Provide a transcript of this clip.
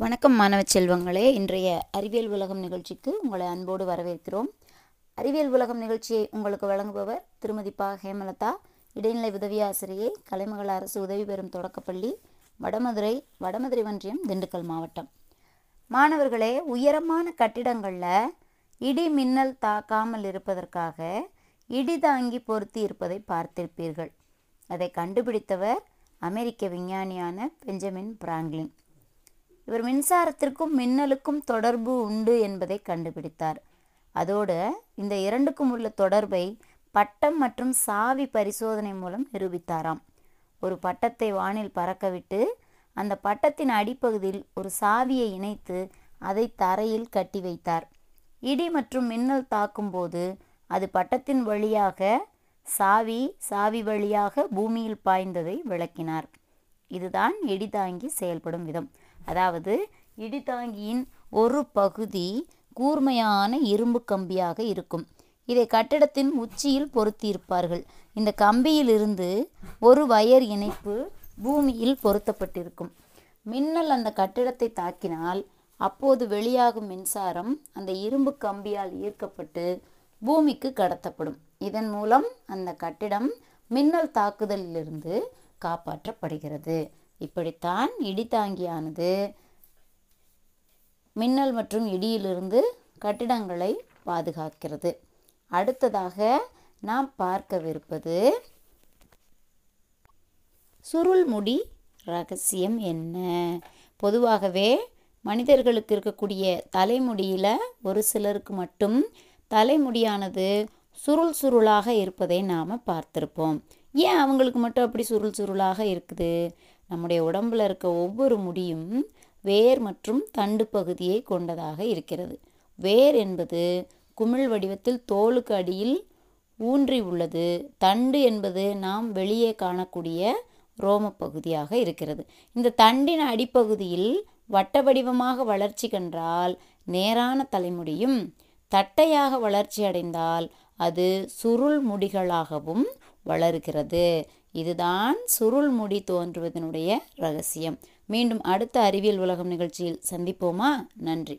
வணக்கம் மாணவ செல்வங்களே. இன்றைய அறிவியல் உலகம் நிகழ்ச்சிக்கு உங்களை அன்போடு வரவேற்கிறோம். அறிவியல் உலகம் நிகழ்ச்சியை உங்களுக்கு வழங்குபவர் திருமதி பா. ஹேமலதா. இடைநிலை உதவி ஆசிரியை கலைமகள் அரசு உதவி பெறும் தொடக்கப்பள்ளி வடமதுரை வடமதுரை ஒன்றியம் திண்டுக்கல் மாவட்டம். மாணவர்களே உயரமான கட்டிடங்களில் இடி மின்னல் தாக்காமல் இருப்பதற்காக இடி தாங்கி பொருத்தி இருப்பதை பார்த்திருப்பீர்கள். அதை கண்டுபிடித்தவர் அமெரிக்க விஞ்ஞானியான பெஞ்சமின் பிராங்க்லின். இவர் மின்சாரத்திற்கும் மின்னலுக்கும் தொடர்பு உண்டு என்பதை கண்டுபிடித்தார். அதோடு இந்த இரண்டுக்கும் உள்ள தொடர்பை பட்டம் மற்றும் சாவி பரிசோதனை மூலம் நிரூபித்தாராம். ஒரு பட்டத்தை வானில் பறக்கவிட்டு அந்த பட்டத்தின் அடிப்பகுதியில் ஒரு சாவியை இணைத்து அதை தரையில் கட்டி வைத்தார். இடி மற்றும் மின்னல் தாக்கும்போது அது பட்டத்தின் வழியாக சாவி சாவி வழியாக பூமியில் பாய்ந்ததை விளக்கினார். இதுதான் இடிதாங்கி செயல்படும் விதம். அதாவது இடிதாங்கியின் ஒரு பகுதி கூர்மையான இரும்பு கம்பியாக இருக்கும். இதை கட்டிடத்தின் உச்சியில் பொருத்தியிருப்பார்கள். இந்த கம்பியிலிருந்து ஒரு வயர் இணைப்பு பூமியில் பொருத்தப்பட்டிருக்கும். மின்னல் அந்த கட்டிடத்தை தாக்கினால் அப்போது வெளியாகும் மின்சாரம் அந்த இரும்பு கம்பியால் ஈர்க்கப்பட்டு பூமிக்கு கடத்தப்படும். இதன் மூலம் அந்த கட்டிடம் மின்னல் தாக்குதலிலிருந்து காப்பாற்றப்படுகிறது. இப்படித்தான் இடித்தாங்கியானது மின்னல் மற்றும் இடியிலிருந்து கட்டிடங்களை பாதுகாக்கிறது. அடுத்ததாக நாம் பார்க்கவிருப்பது சுருள்முடி ரகசியம் என்ன? பொதுவாகவே மனிதர்களுக்கு இருக்கக்கூடிய தலைமுடியில் ஒரு சிலருக்கு மட்டும் தலைமுடியானது சுருள் சுருளாக இருப்பதை நாம் பார்த்துருப்போம். ஏன் அவங்களுக்கு மட்டும் அப்படி சுருள் சுருளாக இருக்குது? நம்முடைய உடம்பில் இருக்க ஒவ்வொரு முடியும் வேர் மற்றும் தண்டு பகுதியை கொண்டதாக இருக்கிறது. வேர் என்பது குமிழ் வடிவத்தில் தோலுக்கு அடியில் ஊன்றி உள்ளது. தண்டு என்பது நாம் வெளியே காணக்கூடிய ரோம பகுதியாக இருக்கிறது. இந்த தண்டின் அடிப்பகுதியில் வட்ட வடிவமாக வளர்ச்சி கண்டால் நேரான தலைமுடியும் தட்டையாக வளர்ச்சி அடைந்தால் அது சுருள் முடிகளாகவும் வளருகிறது. இதுதான் சுருள் முடி தோன்றுவதனுடைய ரகசியம். மீண்டும் அடுத்த அறிவியல் உலகம் நிகழ்ச்சியில் சந்திப்போமா? நன்றி.